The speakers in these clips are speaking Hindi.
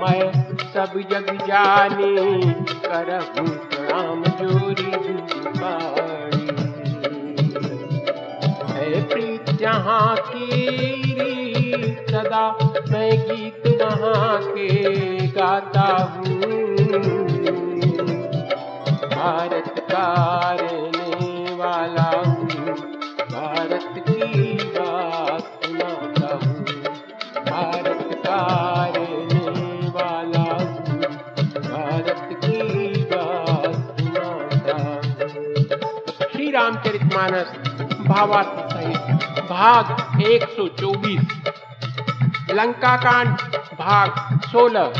मैं सब जग जाने, करहूँ राम जोरी प्रीत जहाँ की सदा मैं गीत वहाँ के गाता हूँ। भारत का भावार्थ सहित भाग 124 लंका कांड भाग 16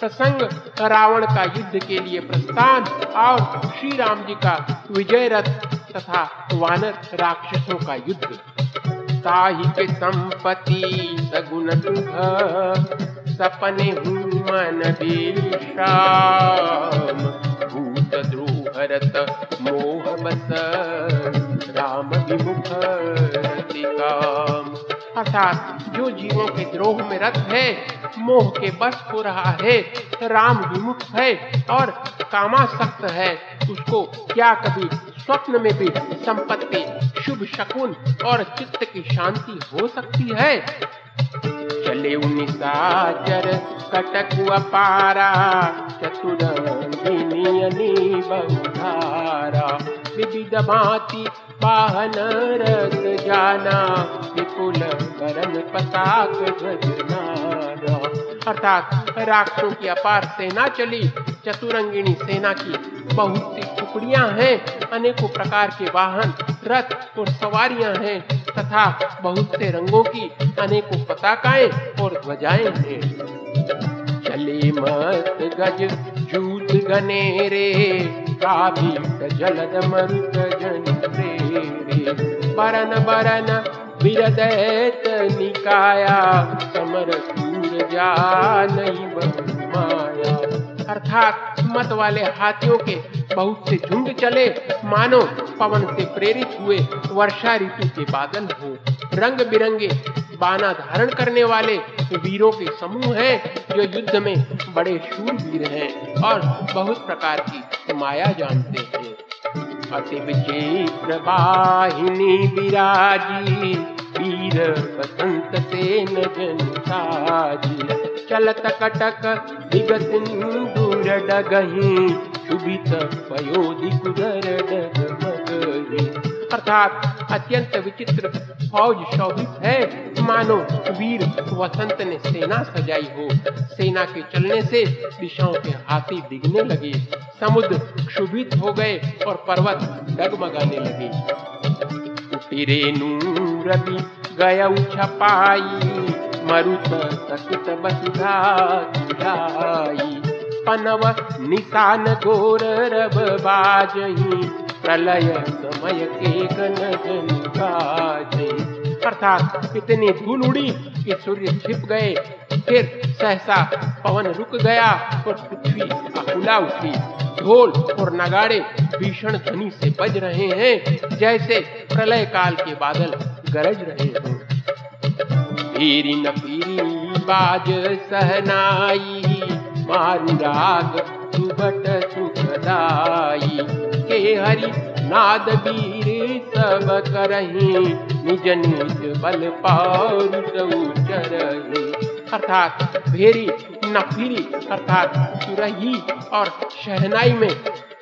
प्रसंग रावण का युद्ध के लिए प्रस्थान और श्री राम जी का विजय रथ तथा वानर राक्षसों का युद्ध। ताहि के संपत्ति सगुन सपने मन भूत द्रोहरत मोह काम अर्थात जो जीवों के द्रोह में रत है, मोह के बस हो रहा है, राम विमुख है और कामासक्त है, उसको क्या कभी स्वप्न में भी संपत्ति, शुभ शकुन और चित्त की शांति हो सकती है? चले उनिसाचर कटक अपारा चतुरंगिनी बहुधारा विविध भांति वाहन रथ जाना, विपुल करन पताक अर्थात राक्षसों की अपार सेना चली, चतुरंगिणी सेना की बहुत सी टुकड़ियाँ हैं, अनेकों प्रकार के वाहन, रथ और सवारियाँ हैं, तथा बहुत से रंगों की अनेकों पताकाएँ और ध्वजाएँ हैं। चले मत गज जूत गनेरे काभी जलद मरुत जन रे बरन बरन बिरदैत निकाया, समर सूर जा नहीं माया अर्थात मत वाले हाथियों के बहुत से झुंड चले, मानो पवन से प्रेरित हुए वर्षा ऋतु के बादल हो। रंग बिरंगे बाना धारण करने वाले वीरों के समूह हैं, जो युद्ध में बड़े शूरवीर हैं और बहुत प्रकार की माया जानते हैं। अति विचित्र वाहिनी विराजी वीर बसंत सेन जन साजी। चलत कटक विगत दूर डगही शुभित पयोधि कुदर डग मगही अर्थात अत्यंत विचित्र फौज शोभित है। मानो वीर वसंत ने सेना सजाई हो। सेना के चलने से दिशाओं के हाथी दिखने लगे। समुद्र क्षुभित हो गए और पर्वत डगमगाने लगे। रवि गय छपाई। मरुत सकुत बसुधा पनव निशान गोर रब बाजही। प्रलय समय के गन अर्थात इतनी धूल उड़ी कि सूर्य छिप गए, फिर सहसा पवन रुक गया और पृथ्वी अकुला उठी ढोल और नगाड़े भीषण ध्वनि से बज रहे हैं, जैसे प्रलय काल के बादल गरज रहे हों। पीरी न पीरी बाज सहनाई, मारू राग सुबट सुखदाई। के हरि नाद वीर सब करही। निज निज बल पारुत उचरही। अर्थात भेरी, नफीरी, अर्थात सुरही और शहनाई में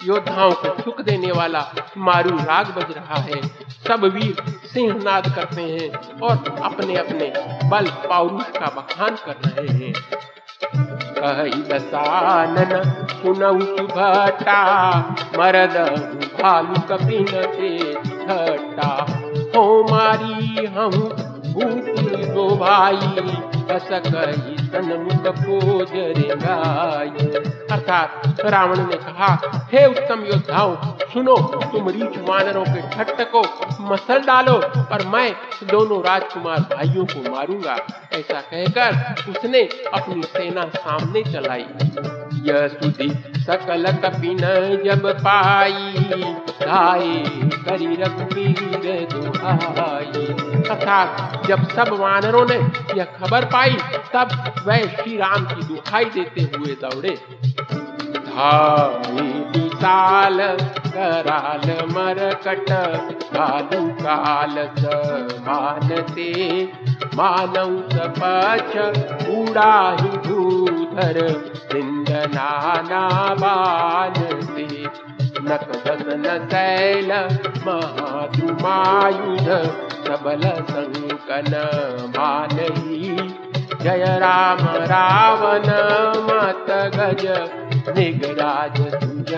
योद्धाओं को थुक देने वाला मारू राग बज रहा है। सब वीर सिंहनाद करते हैं और अपने अपने बल पौरुष का बखान कर रहे हैं। कही दसानन सुनऊ सुभटा मरद भालू कपिन के छटा। हो मारी हम भूति दो भाई हस कही सन्मुख खोजरे गाई। अर्थात रावण ने कहा, हे उत्तम योद्धाओं, सुनो, तुम रीछ वानरों के ठट्ट को मसल डालो और मैं दोनों राजकुमार भाइयों को मारूँगा। ऐसा कहकर उसने अपनी सेना सामने चलाई। यह सुधी सकल कपिन जब पाई धाये करी रघुवीर दुहाई। तथा जब सब वानरों ने यह खबर पाई, तब वह श्री राम की दुहाई देते हुए दौड़े। धामी विशाल, कराल मरकट कालू काल मानते मानव सपच उड़ाही धूधर सिंधनाना बानते नाव नकब न तैल महातुबली जय राम रावण मत गज निगराज दिघराज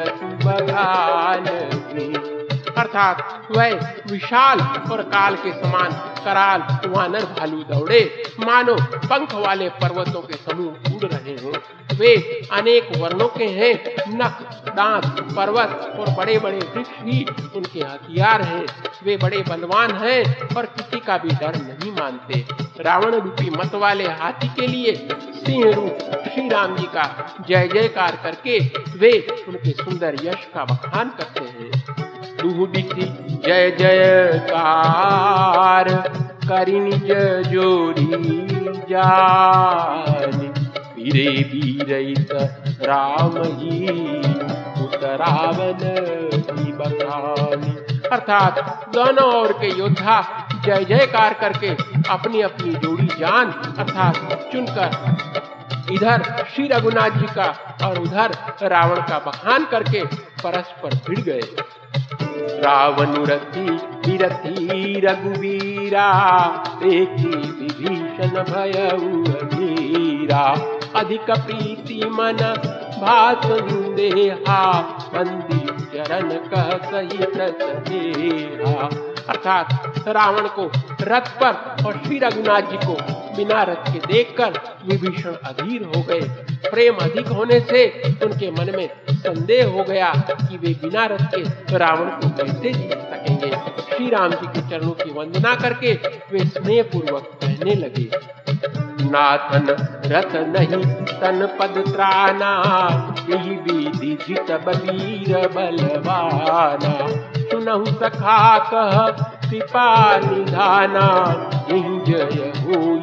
तगाने अर्थात वह विशाल और काल के समान कराल वानर भालू दौड़े। मानो पंख वाले पर्वतों के समूह उड़ रहे हों। वे अनेक वर्णों के हैं। नख, दांत, पर्वत और बड़े बड़े वृक्ष भी उनके हथियार हैं। वे बड़े बलवान हैं और किसी का भी डर नहीं मानते। रावण रूपी मत वाले हाथी के लिए सिंह रूप श्री राम जी का जय जयकार करके वे उनके सुंदर यश का बखान करते हैं। दुहुदिति जय जयकार करि। निज जोड़ी जानी। वीरे वीरैत राम ही। रावण की अर्थात दोनों ओर के योद्धा जय जयकार करके अपनी अपनी जोड़ी जान। अर्थात चुनकर इधर श्री रघुनाथ जी का और उधर रावण का बखान करके परस्पर भिड़ गए। रावणुरथी, विरथी, रघुवीरा देखी विभीषण भय धीरा अधिक प्रीति मन भासुदेहा मंदी चरण का सहित सदेहा अर्थात रावण को रथ पर और श्री रघुनाथ जी को बिना रथ के देखकर विभीषण अधीर हो गए। प्रेम अधिक होने से उनके मन में संदेह हो गया कि वे बिना रथ के रावण को कैसे जीत सकेंगे। श्री राम जी के चरणों की वंदना करके वे स्नेह पूर्वक कहने लगे, नाथन रथ नहीं, तन पद त्राना यही विधि जित बलवाना। सुनहु सखा कह कृपा निधाना, यही जय हो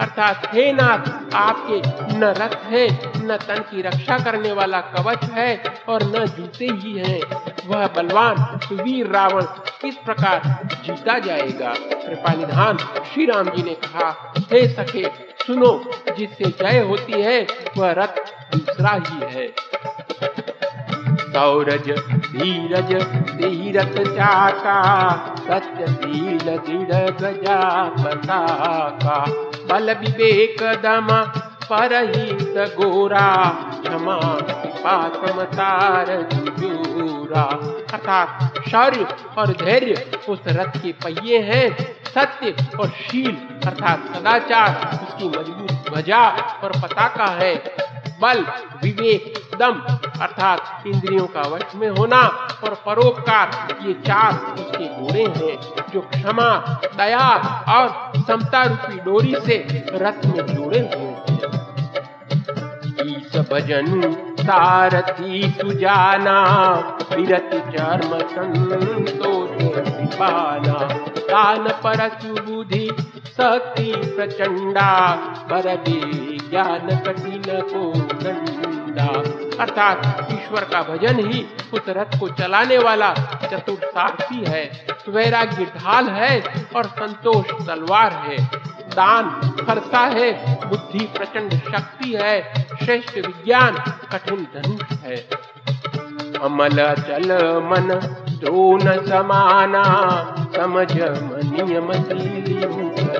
अर्थात, हे नाथ, आपके न रथ है, न तन की रक्षा करने वाला कवच है, और न जूते ही हैं। वह बलवान वीर रावण किस प्रकार जीता जाएगा? कृपा निधान, श्री राम जी ने कहा, हे सखे, सुनो, जिससे जय होती है, वह रथ दूसरा ही है। सौरज धीरज, धीरथ चाका सत्यशील दृढ़ गजा पताका बल विवेक दम परहित गोरा, क्षमा पातमतार जुजूरा। अर्थात शौर्य और धैर्य उस रथ के पहिए हैं, सत्य और शील। अर्थात सदाचार उसकी मज़बूत ध्वजा और पताका है। बल, विवेक, दम, अर्थात इंद्रियों का वश में होना और परोपकार, ये चार उसके घोड़े हैं, जो क्षमा, दया और समता रूपी डोरी से रथ में जोड़े हुए भजन सारथी सुजाना, विरत चर्म संतोष पाना दान परसु बुद्धि शक्ति प्रचंडा पर ज्ञान कठिन को दंडा अर्थात ईश्वर का भजन ही उस रथ को चलाने वाला चतुर सारथी है, वैराग्य ढाल है और संतोष तलवार है। दान फरता है, बुद्धि प्रचंड शक्ति है, श्रेष्ठ विज्ञान कठिन धनुष है। अमल चल मन द्रोण समाना समझ नियम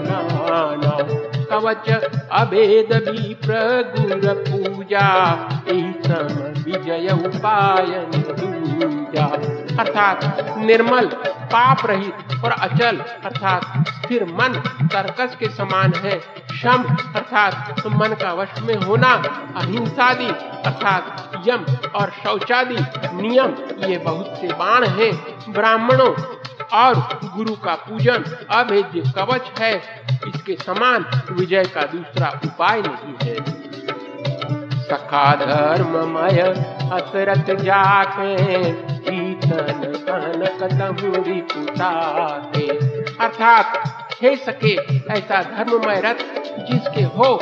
नाना कवच अभेद भी प्रगुर पूजा सम विजय उपाय दूजा। अर्थात निर्मल, पाप रहित और अचल, अर्थात स्थिर मन, तर्कस के समान है। शम, अर्थात मन का वश में होना, अहिंसादि, अर्थात यम और शौचादि नियम, ये बहुत से बाण हैं। ब्राह्मणों और गुरु का पूजन अभेद्य कवच है। इसके समान विजय का दूसरा उपाय नहीं है। सखा धर्ममय हसरत जाके, कीर्तन कहन कतमुरी पुताते। अर्थात, हे सके ऐसा धर्ममय रथ जिसके हो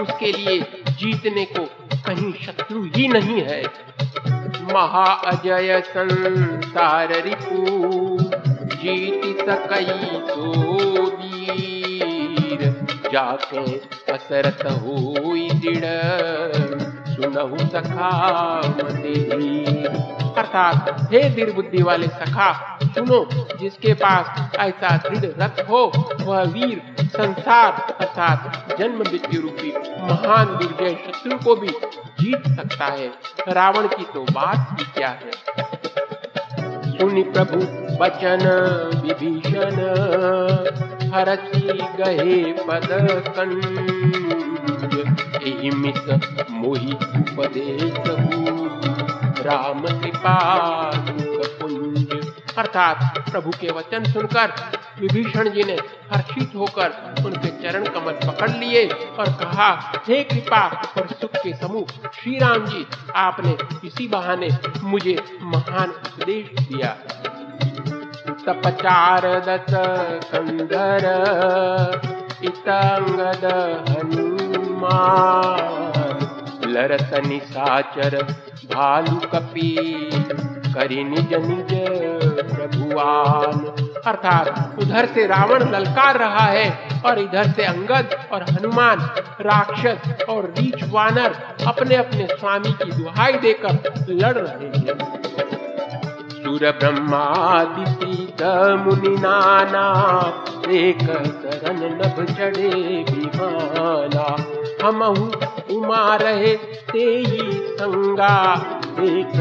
उसके लिए जीतने को कहीं शत्रु ही नहीं है। महा अजय संसार रिपु जीत सकई तो वीर। जाके असरत हो दृढ़ सुनहु सखा मदेर अर्थात, हे दीर बुद्धि वाले सखा, सुनो, जिसके पास ऐसा दृढ़ रथ हो, वह वीर, संसार, अर्थात जन्म मृत्यु रूपी महान दुर्जय शत्रु को भी जीत सकता है। रावण की तो बात ही क्या है? सुनि प्रभु बचन विभीषण, हरसी गहे पद कंज मोहि उपदेश राम कृपा अर्थात प्रभु के वचन सुनकर विभीषण जी ने हर्षित होकर उनके चरण कमल पकड़ लिए और कहा, हे कृपा और सुख के समूह श्री राम जी, आपने इसी बहाने मुझे महान उपदेश दिया। तपचार दस कंदर इतंगद हनुमान लरत निसाचर भालू कपी करी निज निज प्रभुआन। अर्थात उधर से रावण ललकार रहा है और इधर से अंगद और हनुमान, राक्षस और रीछ वानर अपने अपने स्वामी की दुहाई देकर लड़ रहे हैं। सुर ब्रह्मादि सीत मुनि नाना, एक शरण नभ चढ़े विमाना हम उमा रहे ते ही संगा। एक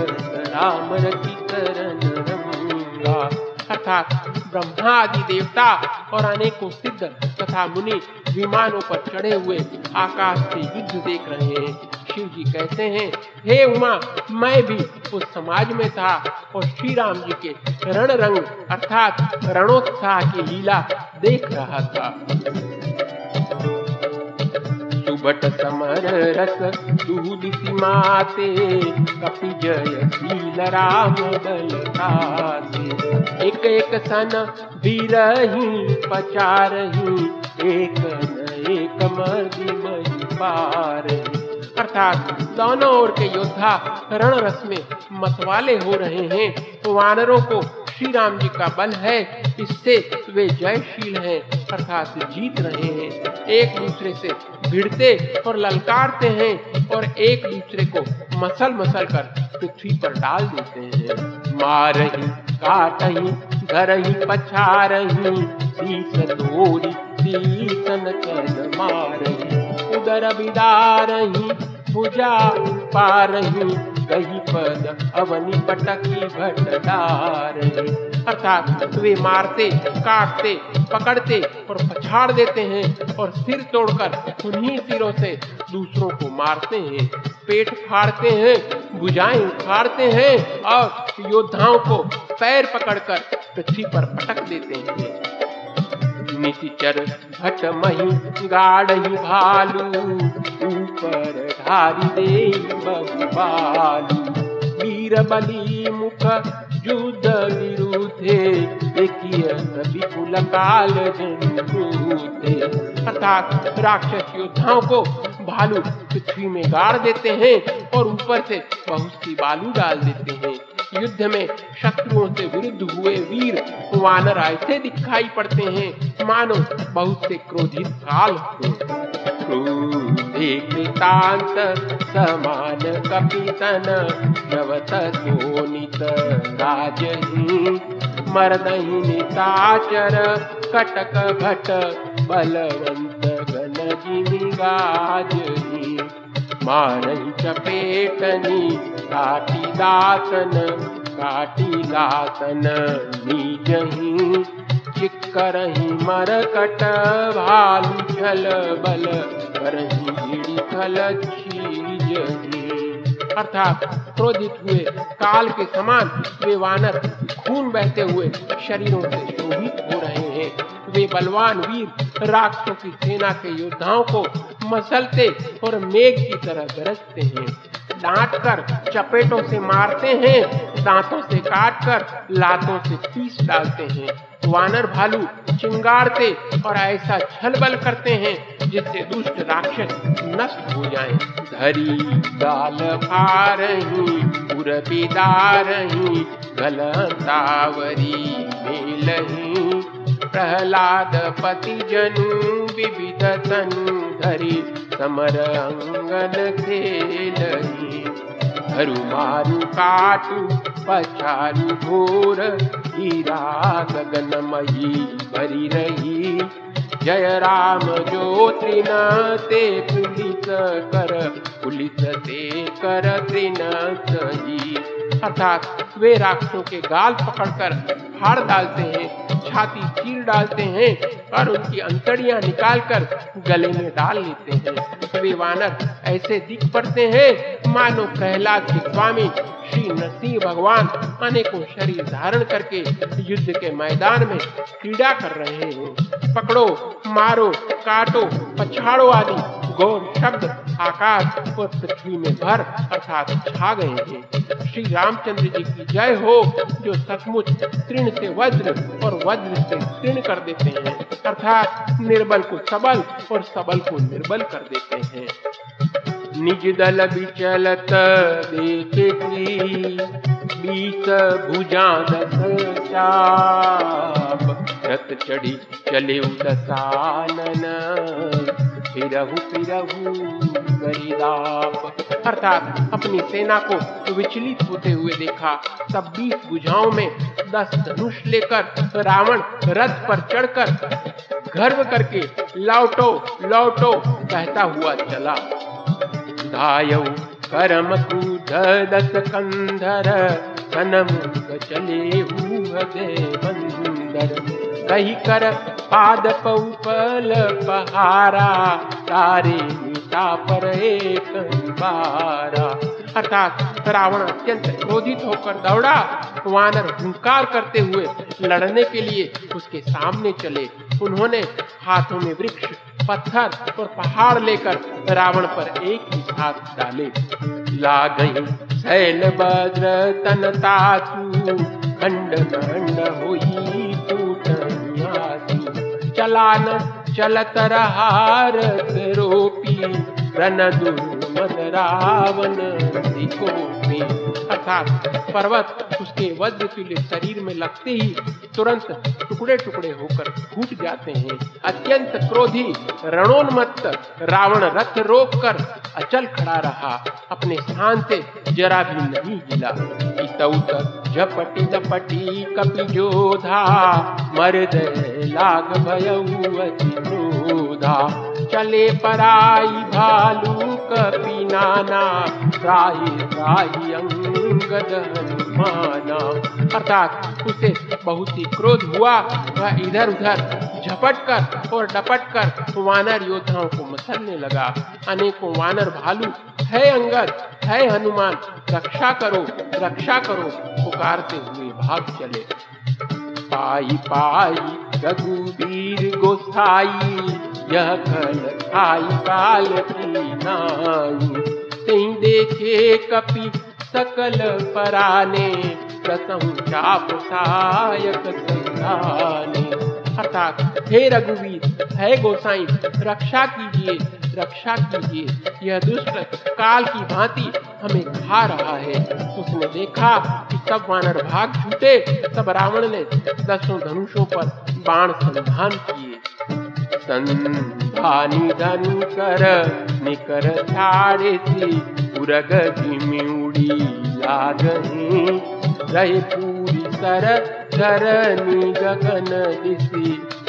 राम रति करन रंगा। अर्थात ब्रह्मा आदि देवता और अनेकों सिद्ध तथा मुनि विमानों पर चढ़े हुए आकाश से युद्ध देख रहे हैं। शिव जी कहते हैं, हे उमा, मैं भी उस समाज में था और श्री राम जी के रण रंग अर्थात रणोत्साह की लीला देख रहा था। सुबट समर रस दूध माते कपि जय शील राम बलताते एक एक सन बीरही, पचारही, एक न एक मर्दी मही पारही अर्थात दोनों ओर के योद्धा रण रस में मतवाले हो रहे हैं, वानरों को श्री राम जी का बल है, इससे वे जयशील हैं, अर्थात जीत रहे हैं। एक दूसरे से भिड़ते और ललकारते हैं और एक दूसरे को मसल मसल कर पृथ्वी पर डाल देते हैं। मारही, काटही घरही पछारही शीस तोरी शीसन कर मारही, उदर बिदारही, भुजा पारही कही पद, अवनी पटकी भटडार अर्थात वे मारते, काटते, पकड़ते और पछाड़ देते हैं और सिर तोड़कर उन्हीं सिरों से दूसरों को मारते हैं। पेट फाड़ते हैं, भुजाएँ उखाड़ते हैं और योद्धाओं को पैर पकड़कर पृथ्वी पर पटक देते हैं। निशिचर घट मही गाढ़ी भालू, ऊपर धारी दे बहुबालू वीर बली मुख युद्ध विरुद्धे विपुल काल अर्थात राक्षस योद्धाओं को भालू पृथ्वी में गाड़ देते हैं और ऊपर से बहुत सी बालू डाल देते हैं। युद्ध में शत्रुओं से विरुद्ध हुए वीर वानर ऐसे दिखाई पड़ते हैं। मानो बहुत से क्रोधित काल कृतांत, समान कपितन जवत सोनित राजही मरदही निताचर कटक घट बलवंत गण जिमी गाजही मारही चपेटनी, काटी दातन, काटी लातन नीजही चिक्करही मरकट भालू छल बल करही भीड़ी खल छीजही अर्थात क्रोधित हुए, काल के समान वे वानर खून बहते हुए शरीरों से शोभित हो रहे हैं। वे बलवान वीर राक्षसों की सेना के योद्धाओं को मसलते और मेघ की तरह गरजते हैं। डांट कर चपेटों से मारते हैं, दांतों से काट कर लातों से पीस डालते हैं। वानर भालू चिंगारते और ऐसा छल बल करते हैं जिससे दुष्ट राक्षस नष्ट हो जाएँ। धरी गाल फारही उर्पिदारही गलतावरी मेलही प्रहलाद पति जनु विविध तनु धरी समर अंगन खेलही। धरु मारु काटु, पछारु घोर, हीरा गगनमयी भरी रही। जय राम ज्योतिन ते पुलिस कर, पुलिस ते कर तृण सही अर्थात वे राक्षसों के गाल पकड़कर फाड़ डालते हैं, छाती चीर डालते हैं और उनकी अंतड़ियाँ निकालकर गले में डाल लेते हैं। वे वानर ऐसे दिख पड़ते हैं, मानो प्रहलाद के स्वामी श्री नरसिंह भगवान अनेकों शरीर धारण करके युद्ध के मैदान में क्रीड़ा कर रहे हैं। पकड़ो, मारो, काटो, पछाड़ो आदि गौर शब्द आकाश और पृथ्वी में भर अर्थात छा गए हैं। श्री रामचंद्र जी की जय हो, जो सचमुच तृण से वज्र और वज्र से तृण कर देते हैं। अर्थात निर्बल को सबल और सबल को निर्बल कर देते हैं। निज दल विचलत देखे बीस भुजा दस चाप रथ चढ़ी चले दसानन फिरहु फिरहु गरिदाप अर्थात अपनी सेना को विचलित होते हुए देखा, तब बीस भुजाओं में दस धनुष लेकर रावण रथ पर चढ़कर गर्व करके, लौटो लौटो, कहता हुआ चला। धायौ करम क्रूध दस कंधर, सनमुख चले हुए बंदर कही कर पाद पौपल पहारा, तारे मीता पर एक बारा। अर्थात रावण अत्यंत क्रोधित होकर दौड़ा, वानर हुंकार करते हुए लड़ने के लिए उसके सामने चले। उन्होंने हाथों में वृक्ष, पत्थर और पहाड़ लेकर रावण पर एक ही हाथ डाले। ला गई शैल बज्र तन तासु खंड खंड हुई। चलान चलत रहार रोपी रन दुर्मद रावण दिकोपी अर्थात पर्वत उसके वज्र तुल्य शरीर में लगते ही तुरंत टुकड़े टुकड़े होकर फूट जाते हैं। अत्यंत क्रोधी रणोन्मत्त रावण रथ रोक कर अचल खड़ा रहा। अपने स्थान से जरा भी नहीं हिला। झपटी दपटी कपि जोधा मर्द लाग क्रोधा। चले पराई भालू कपि नाना राही राही अंगद हनुमाना अर्थात उसे बहुत ही क्रोध हुआ, वह इधर उधर झपट कर और डपट कर वानर योद्धाओं को मसलने लगा। अनेकों वानर भालू, है अंगद, है हनुमान, रक्षा करो रक्षा करो, पुकारते हुए भाग चले। पाई पाई रघुवीर गोसाई। यह कल खाई काल की नाई सिंह देखे कपि सकल पराने प्रसहु चाप सायक संधाने अर्थात, हे रघुवीर, है गोसाई, रक्षा कीजिए रक्षा कीजिए। यह दुष्ट काल की भांति हमें खा रहा है। उसने देखा कि सब वानर भाग छूटे तब रावण ने दसों धनुषों पर बाण संधान किए। संधानी धनु कर, निकर छाड़े सी उरग उड़ी लागही रहे पूरी सर धरनी गगन दिसी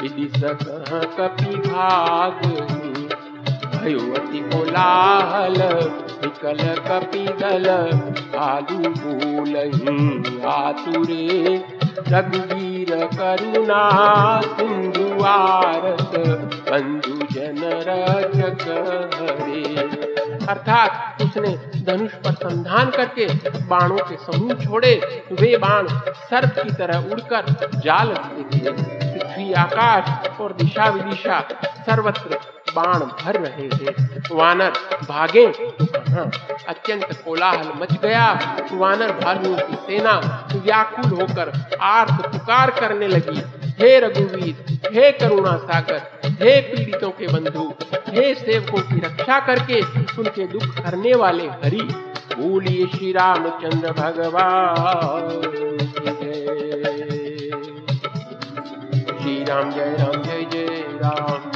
दिस कह कपि भाग भयो अति कोलाहल, निकल कपिदल आलू बोलही आतुरे। रघुवीर करुणा, सिंधु आरत बंधु जन रचक हरे। अर्थात उसने धनुष पर संधान करके बाणों के समूह छोड़े। वे बाण सर्प की तरह उड़कर जाल पृथ्वी आकाश और दिशा विदिशा सर्वत्र बाण भर रहे हैं। वानर भागे। तो कहा अत्यंत कोलाहल मच गया। वानर भालुओं की सेना व्याकुल होकर आर्त पुकार करने लगी। हे रघुवीर, हे करुणा सागर हे पीड़ितों के बंधु, हे सेवकों की रक्षा करके उनके दुख करने वाले हरि, बोलिए श्री रामचंद्र भगवान। श्री राम जय राम, जय जय राम।